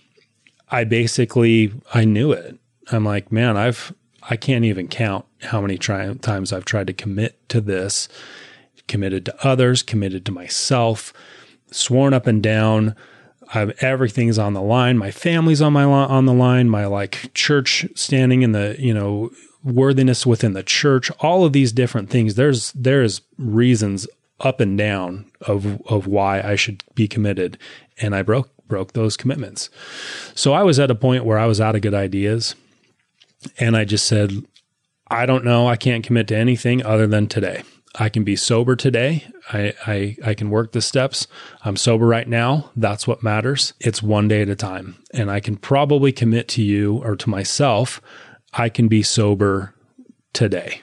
I basically, I knew it. I'm like, man, I've, I can't even count how many try- times I've tried to commit to this, committed to others, committed to myself, sworn up and down. I've, everything's on the line. My family's on my on the line. My like church standing in the you know worthiness within the church. All of these different things. There's there's reasons up and down of of why I should be committed, and I broke broke those commitments. So I was at a point where I was out of good ideas, and I just said, I don't know. I can't commit to anything other than today. I can be sober today. I, I, I can work the steps. I'm sober right now. That's what matters. It's one day at a time. And I can probably commit to you or to myself, I can be sober today.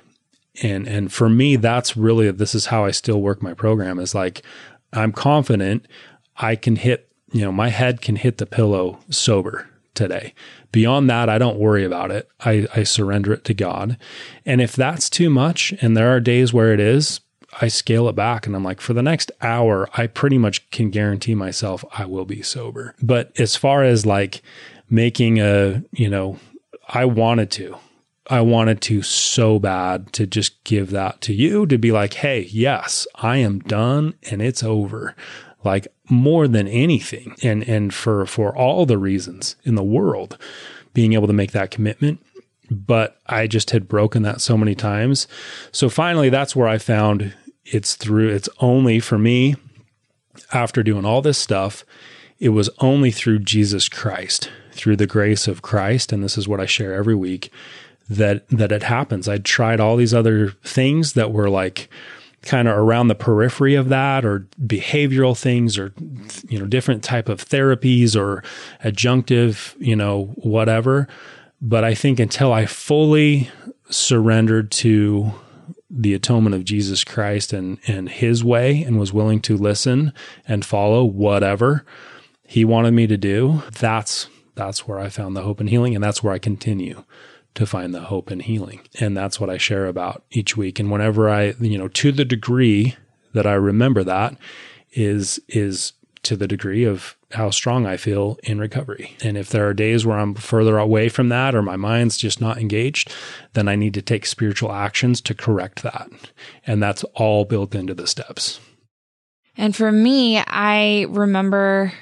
And and for me, that's really this is how I still work my program is like I'm confident I can hit, you know, my head can hit the pillow sober today. Beyond that, I don't worry about it. I, I surrender it to God. And if that's too much, and there are days where it is, I scale it back and I'm like, for the next hour, I pretty much can guarantee myself I will be sober. But as far as like making a, you know, I wanted to, I wanted to so bad to just give that to you to be like, hey, yes, I am done and it's over like more than anything and and for for all the reasons in the world being able to make that commitment. But I just had broken that so many times. So finally that's where I found it's through it's only for me after doing all this stuff it was only through Jesus Christ through the grace of Christ and this is what I share every week that that it happens. I'd tried all these other things that were like kind of around the periphery of that or behavioral things or you know different type of therapies or adjunctive you know whatever. But i think until i fully surrendered to the atonement of Jesus Christ and and his way and was willing to listen and follow whatever he wanted me to do that's that's where I found the hope and healing and that's where I continue to find the hope and healing. And that's what I share about each week. And whenever I, you know, to the degree that I remember that is, is to the degree of how strong I feel in recovery. And if there are days where I'm further away from that or my mind's just not engaged, then I need to take spiritual actions to correct that. And that's all built into the steps. And for me, I remember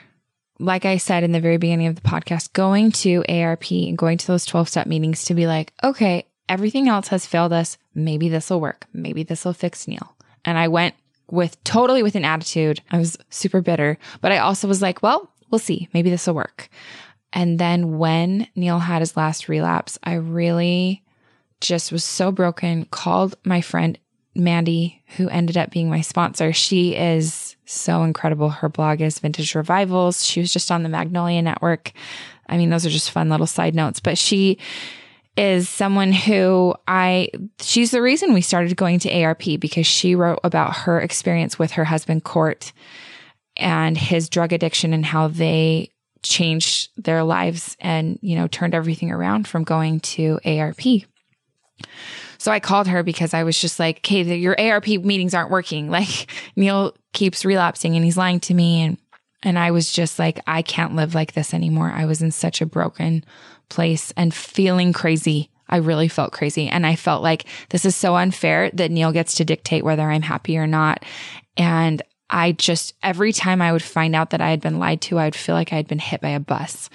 like I said in the very beginning of the podcast, going to ARP and going to those 12 step meetings to be like, okay, everything else has failed us. Maybe this will work. Maybe this will fix Neil. And I went with totally with an attitude. I was super bitter, but I also was like, well, we'll see. Maybe this will work. And then when Neil had his last relapse, I really just was so broken, called my friend Mandy, who ended up being my sponsor. She is so incredible. Her blog is Vintage Revivals. She was just on the Magnolia Network. I mean, those are just fun little side notes, but she is someone who I, she's the reason we started going to ARP because she wrote about her experience with her husband, Court, and his drug addiction and how they changed their lives and, you know, turned everything around from going to ARP. So I called her because I was just like, okay, your ARP meetings aren't working. Like Neil keeps relapsing and he's lying to me. And, and I was just like, I can't live like this anymore. I was in such a broken place and feeling crazy. I really felt crazy. And I felt like this is so unfair that Neil gets to dictate whether I'm happy or not. And I just, every time I would find out that I had been lied to, I would feel like I had been hit by a bus.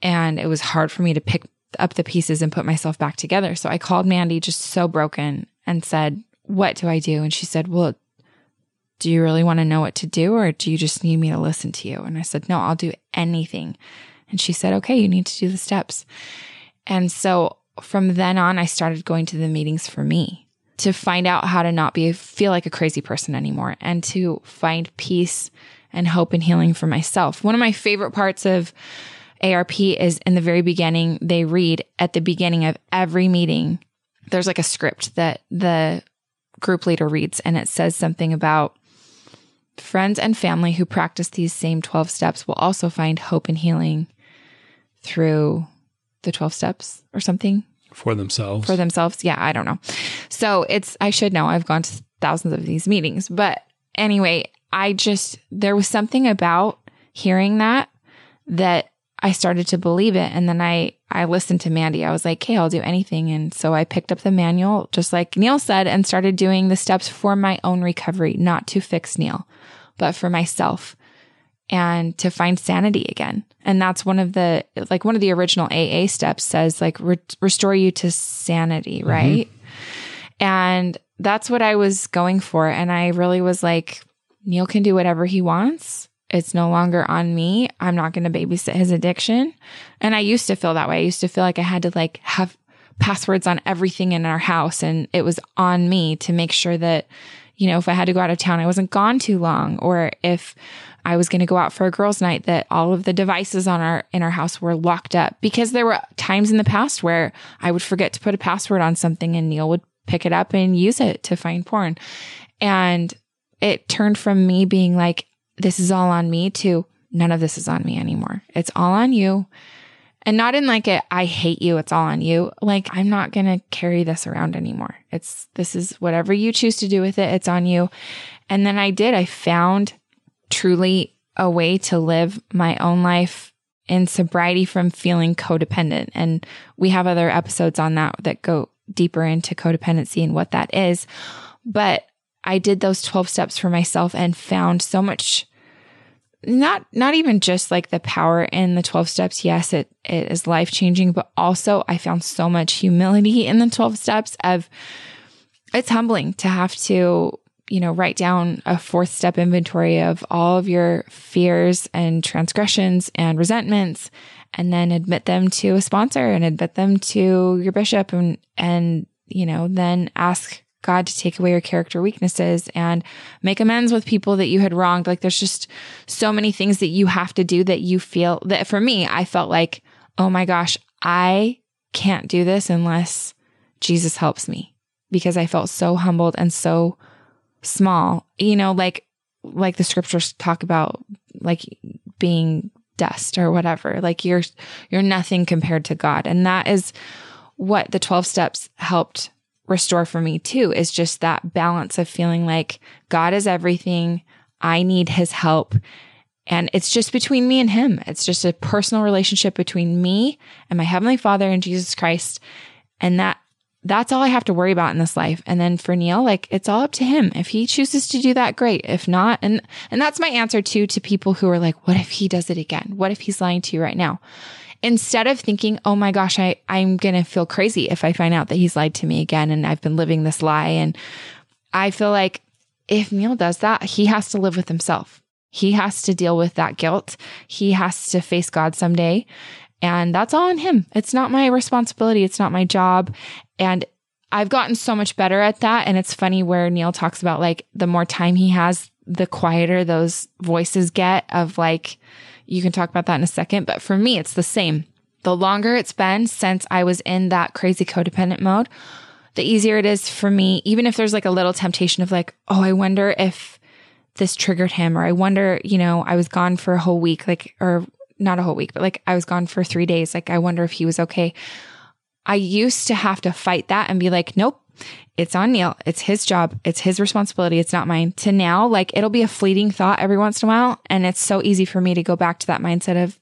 And it was hard for me to pick up the pieces and put myself back together. So I called Mandy just so broken and said, What do I do? And she said, Well, do you really want to know what to do or do you just need me to listen to you? And I said, No, I'll do anything. And she said, Okay, you need to do the steps. And so from then on, I started going to the meetings for me to find out how to not be feel like a crazy person anymore and to find peace and hope and healing for myself. One of my favorite parts of ARP is in the very beginning, they read at the beginning of every meeting there's like a script that the group leader reads, and it says something about friends and family who practice these same 12 steps will also find hope and healing through the 12 steps or something for themselves. for themselves. Yeah, I don't know. So it's, I should know. I've gone to thousands of these meetings. But anyway, I just, there was something about hearing that that I started to believe it. And then I, I listened to Mandy. I was like, okay, I'll do anything. And so I picked up the manual, just like Neil said, and started doing the steps for my own recovery, not to fix Neil, but for myself and to find sanity again. And that's one of the, like one of the original AA steps says, like, re- restore you to sanity, mm-hmm. right? And that's what I was going for. And I really was like, Neil can do whatever he wants. It's no longer on me. I'm not going to babysit his addiction. And I used to feel that way. I used to feel like I had to like have passwords on everything in our house and it was on me to make sure that, you know, if I had to go out of town, I wasn't gone too long or if I was going to go out for a girls night that all of the devices on our in our house were locked up because there were times in the past where I would forget to put a password on something and Neil would pick it up and use it to find porn. And it turned from me being like this is all on me to none of this is on me anymore. It's all on you. And not in like a I hate you, it's all on you. Like I'm not going to carry this around anymore. It's this is whatever you choose to do with it, it's on you. And then I did. I found truly a way to live my own life in sobriety from feeling codependent. And we have other episodes on that that go deeper into codependency and what that is. But I did those 12 steps for myself and found so much not not even just like the power in the 12 steps. Yes it it is life changing but also i found so much humility in the 12 steps of it's humbling to have to you know write down a fourth step inventory of all of your fears and transgressions and resentments and then admit them to a sponsor and admit them to your bishop and and you know then ask God to take away your character weaknesses and make amends with people that you had wronged. Like there's just so many things that you have to do that you feel that for me, I felt like, oh my gosh, I can't do this unless Jesus helps me because I felt so humbled and so small, you know, like, like the scriptures talk about like being dust or whatever. Like you're, you're nothing compared to God. And that is what the 12 steps helped restore for me too is just that balance of feeling like God is everything. I need his help. And it's just between me and him. It's just a personal relationship between me and my heavenly father and Jesus Christ. And that that's all I have to worry about in this life. And then for Neil, like it's all up to him. If he chooses to do that, great. If not, and and that's my answer too to people who are like, what if he does it again? What if he's lying to you right now? Instead of thinking, oh my gosh, I, I'm going to feel crazy if I find out that he's lied to me again and I've been living this lie. And I feel like if Neil does that, he has to live with himself. He has to deal with that guilt. He has to face God someday. And that's all on him. It's not my responsibility. It's not my job. And I've gotten so much better at that. And it's funny where Neil talks about like the more time he has, the quieter those voices get of like, you can talk about that in a second. But for me, it's the same. The longer it's been since I was in that crazy codependent mode, the easier it is for me, even if there's like a little temptation of like, oh, I wonder if this triggered him, or I wonder, you know, I was gone for a whole week, like, or not a whole week, but like I was gone for three days. Like, I wonder if he was okay. I used to have to fight that and be like, nope, it's on Neil. It's his job. It's his responsibility. It's not mine. To now, like it'll be a fleeting thought every once in a while. And it's so easy for me to go back to that mindset of,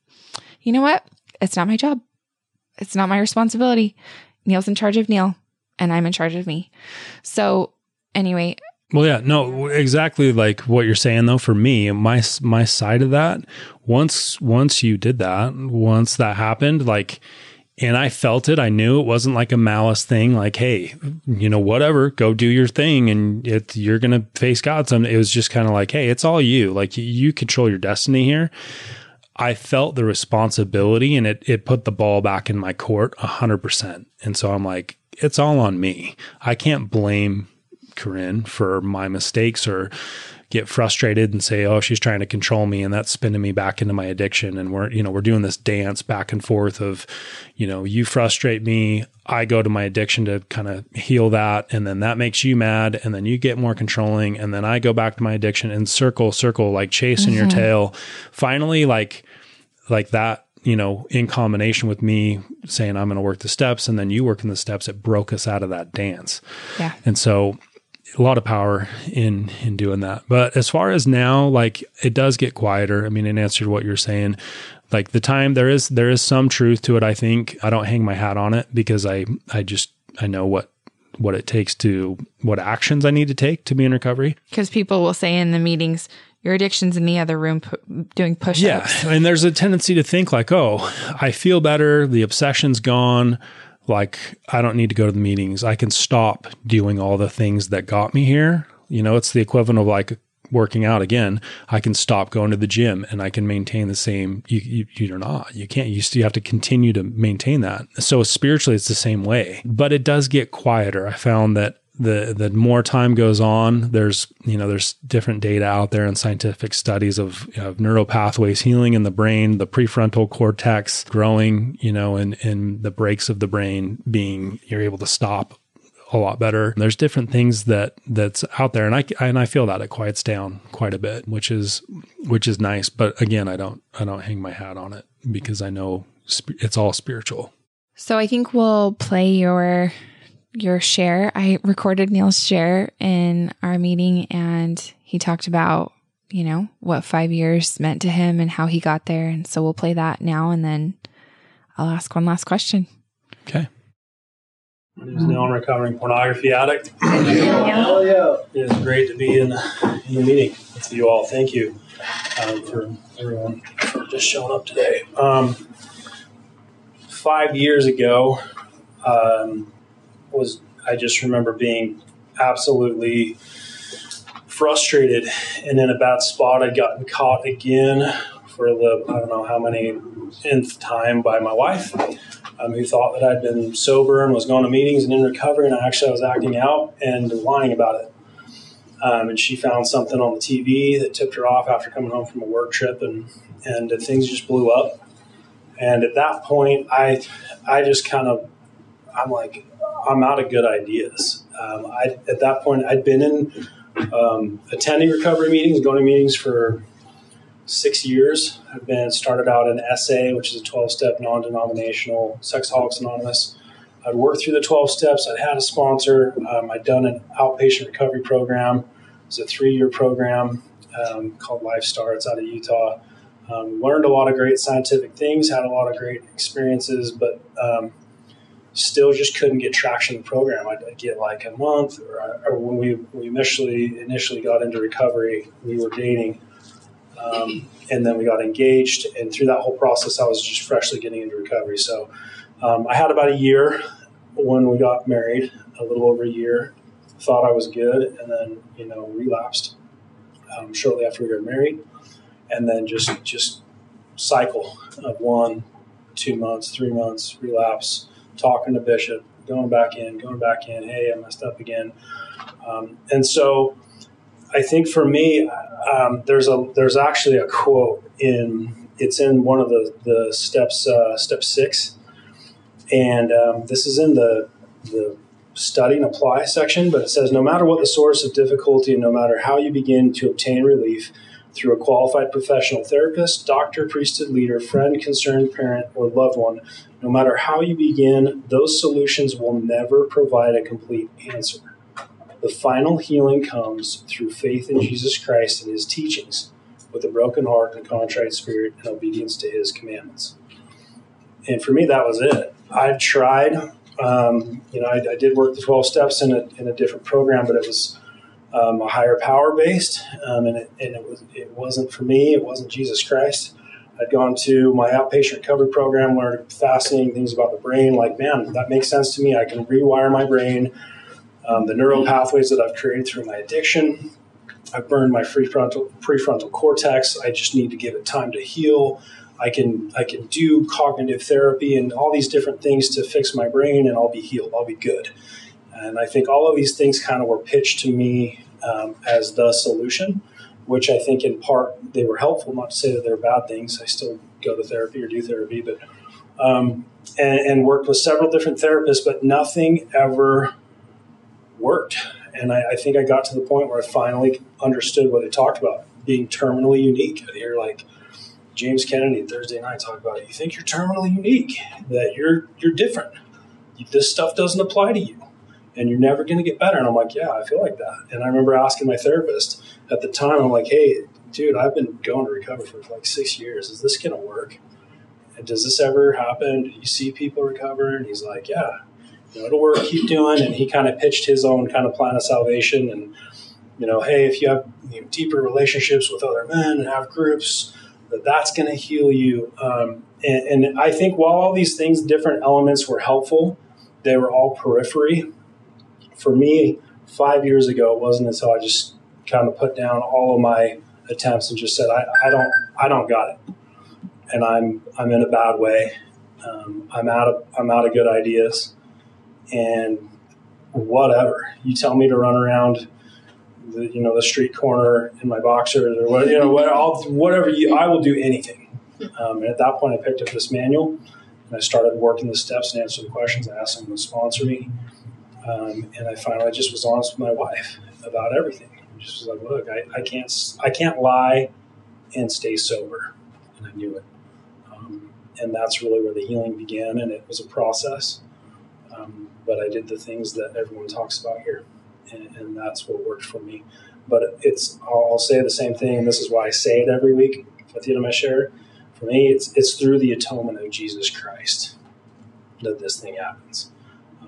you know what? It's not my job. It's not my responsibility. Neil's in charge of Neil and I'm in charge of me. So anyway. Well, yeah, no, exactly like what you're saying though. For me, my my side of that, once once you did that, once that happened, like and I felt it. I knew it wasn't like a malice thing. Like, hey, you know, whatever, go do your thing, and it, you're gonna face God. Some. It was just kind of like, hey, it's all you. Like, you control your destiny here. I felt the responsibility, and it it put the ball back in my court hundred percent. And so I'm like, it's all on me. I can't blame Corinne for my mistakes or get frustrated and say, "Oh, she's trying to control me," and that's spinning me back into my addiction. And we're you know we're doing this dance back and forth of, you know, you frustrate me, I go to my addiction to kind of heal that, and then that makes you mad, and then you get more controlling, and then I go back to my addiction and circle, circle, like chasing mm-hmm. your tail. Finally, like like that you know, in combination with me saying I'm going to work the steps and then you working the steps, it broke us out of that dance. Yeah. And so a lot of power in in doing that. But as far as now, like it does get quieter. I mean, in answer to what you're saying, like the time there is there is some truth to it. I think I don't hang my hat on it because I I just I know what what it takes to what actions I need to take to be in recovery. Because people will say in the meetings, your addiction's in the other room pu- doing push-ups. Yeah, and there's a tendency to think like, oh, I feel better. The obsession's gone like I don't need to go to the meetings. I can stop doing all the things that got me here. You know, it's the equivalent of like working out again. I can stop going to the gym and I can maintain the same. You, you, are not. You can't. You still have to continue to maintain that. So spiritually, it's the same way. But it does get quieter. I found that the the more time goes on, there's you know there's different data out there and scientific studies of, of neural pathways healing in the brain, the prefrontal cortex growing, you know, and and the brakes of the brain being you're able to stop a lot better. There's different things that that's out there, and I and I feel that it quiets down quite a bit, which is which is nice. But again, I don't I don't hang my hat on it because I know it's all spiritual. So I think we'll play your your share. I recorded Neil's share in our meeting and he talked about, you know, what five years meant to him and how he got there. And so we'll play that now and then I'll ask one last question. Okay. My name is Neil, I'm recovering pornography addict. yeah. It is great to be in, in the meeting with you all. Thank you um, for everyone for just showing up today. Um, five years ago, um, was I just remember being absolutely frustrated and in a bad spot. I'd gotten caught again for the I don't know how many nth time by my wife, um, who thought that I'd been sober and was going to meetings and in recovery, and actually I was acting out and lying about it. Um, and she found something on the TV that tipped her off after coming home from a work trip, and and things just blew up. And at that point, I I just kind of I'm like I'm out of good ideas. Um, I, at that point, I'd been in um, attending recovery meetings, going to meetings for six years. I've been started out in SA, which is a 12 step non denominational Sexaholics Anonymous. I'd worked through the 12 steps. I'd had a sponsor. Um, I'd done an outpatient recovery program. It's a three year program um, called Life Starts out of Utah. Um, learned a lot of great scientific things, had a lot of great experiences, but um, still just couldn't get traction in the program. I'd, get like a month, or, or, when we, we initially initially got into recovery, we were dating, um, and then we got engaged. And through that whole process, I was just freshly getting into recovery. So um, I had about a year when we got married, a little over a year. Thought I was good, and then you know relapsed um, shortly after we got married, and then just just cycle of one, two months, three months, relapse talking to Bishop, going back in, going back in. Hey, I messed up again. Um, and so, I think for me, um, there's a there's actually a quote in it's in one of the the steps uh, step six, and um, this is in the the study and apply section. But it says no matter what the source of difficulty, and no matter how you begin to obtain relief through a qualified professional therapist, doctor, priesthood leader, friend, concerned parent, or loved one, no matter how you begin, those solutions will never provide a complete answer. The final healing comes through faith in Jesus Christ and his teachings, with a broken heart and a contrite spirit and obedience to his commandments. And for me, that was it. I've tried, um, you know, I, I, did work the 12 steps in a, in a different program, but it was um, a higher power based, um, and, it, and it, was, it wasn't for me, it wasn't Jesus Christ. I'd gone to my outpatient recovery program, learned fascinating things about the brain. Like, man, that makes sense to me. I can rewire my brain. Um, the neural pathways that I've created through my addiction. I've burned my prefrontal prefrontal cortex. I just need to give it time to heal. I can I can do cognitive therapy and all these different things to fix my brain, and I'll be healed. I'll be good. And I think all of these things kind of were pitched to me um, as the solution. which I think in part they were helpful. Not to say that they're bad things. I still go to therapy or do therapy, but um, and, and, worked with several different therapists, but nothing ever worked. And I, I, think I got to the point where I finally understood what they talked about being terminally unique. I hear like James Kennedy Thursday night talk about it. You think you're terminally unique, that you're you're different. This stuff doesn't apply to you, and you're never going to get better. And I'm like, yeah, I feel like that. And I remember asking my therapist at the time, I'm like, hey, dude, I've been going to recover for like six years. Is this going to work? And does this ever happen? Do you see people recover? And he's like, yeah, you know, it'll work. Keep doing. And he kind of pitched his own kind of plan of salvation. And you know, hey, if you have you know, deeper relationships with other men and have groups, that that's going to heal you. Um, and, and I think while all these things, different elements were helpful, they were all periphery. For me, five years ago, it wasn't until I just kind of put down all of my attempts and just said, I, I don't, I don't got it, and I'm, I'm in a bad way. Um, I'm out of, I'm out of good ideas, and whatever you tell me to run around the you know the street corner in my boxers or what you know I'll, whatever you I will do anything. Um, and at that point, I picked up this manual and I started working the steps and answering the questions. I asked someone to sponsor me, um, and I finally just was honest with my wife about everything. I just was like, look, I, I can't I can't lie and stay sober, and I knew it. Um, and that's really where the healing began, and it was a process. Um, but I did the things that everyone talks about here and, and that's what worked for me. But it's I'll, I'll say the same thing, and this is why I say it every week at the end of my share. For me, it's it's through the atonement of Jesus Christ that this thing happens.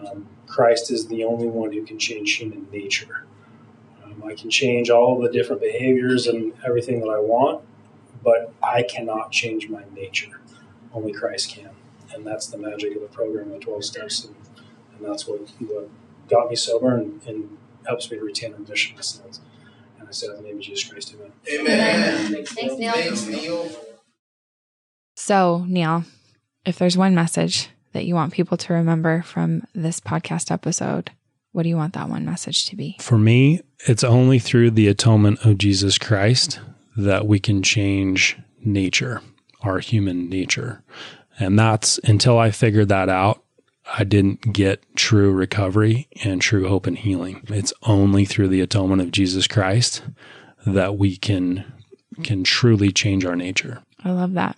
Um, Christ is the only one who can change human nature. Um, I can change all the different behaviors and everything that I want, but I cannot change my nature. Only Christ can. And that's the magic of the program, the 12 steps. And, and that's what, what got me sober and, and helps me to retain remission of sins. And I said, in the name of Jesus Christ, amen. Amen. Thanks, Neil. Thanks, Neil. So, Neil, if there's one message that you want people to remember from this podcast episode, what do you want that one message to be? For me, it's only through the atonement of Jesus Christ that we can change nature, our human nature. And that's until I figured that out, I didn't get true recovery and true hope and healing. It's only through the atonement of Jesus Christ that we can can truly change our nature. I love that.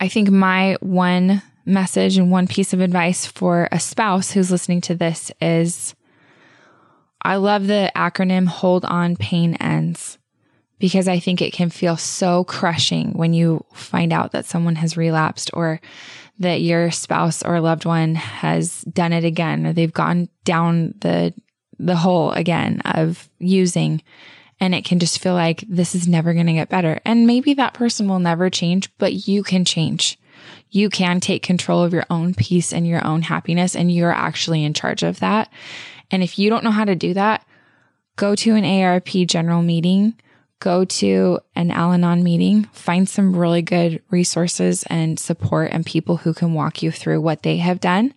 I think my one message and one piece of advice for a spouse who's listening to this is I love the acronym hold on pain ends because I think it can feel so crushing when you find out that someone has relapsed or that your spouse or loved one has done it again or they've gone down the the hole again of using and it can just feel like this is never going to get better. And maybe that person will never change, but you can change. You can take control of your own peace and your own happiness and you're actually in charge of that. And if you don't know how to do that, go to an ARP general meeting go to an Al Anon meeting, find some really good resources and support and people who can walk you through what they have done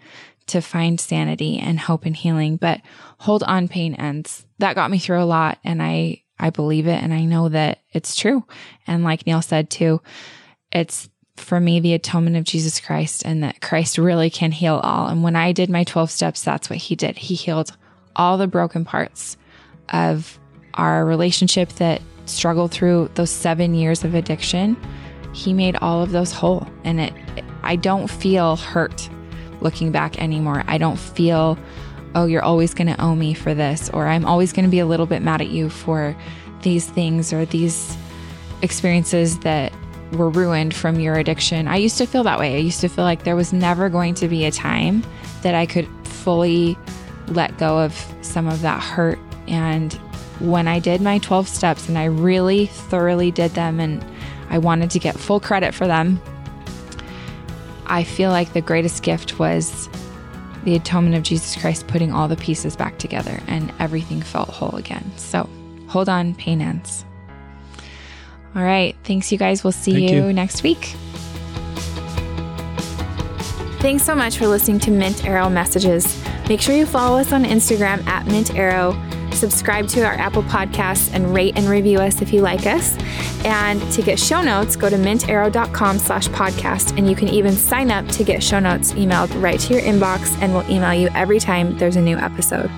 to find sanity and hope and healing. But hold on, pain ends. That got me through a lot and I, I believe it and I know that it's true. And like Neil said too, it's for me the atonement of Jesus Christ and that Christ really can heal all. And when I did my 12 steps, that's what he did. He healed all the broken parts of our relationship that struggled through those seven years of addiction, he made all of those whole. And it, I don't feel hurt looking back anymore. I don't feel, oh, you're always going to owe me for this, or I'm always going to be a little bit mad at you for these things or these experiences that were ruined from your addiction. I used to feel that way. I used to feel like there was never going to be a time that I could fully let go of some of that hurt and when I did my 12 steps and I really thoroughly did them and I wanted to get full credit for them, I feel like the greatest gift was the atonement of Jesus Christ putting all the pieces back together and everything felt whole again. So hold on, pain ends. All right. Thanks, you guys. We'll see you, you next week. Thanks so much for listening to Mint Arrow Messages. Make sure you follow us on Instagram at Mint Arrow subscribe to our Apple Podcasts and rate and review us if you like us. And to get show notes, go to mintarrow.com slash podcast. And you can even sign up to get show notes emailed right to your inbox, and we'll email you every time there's a new episode.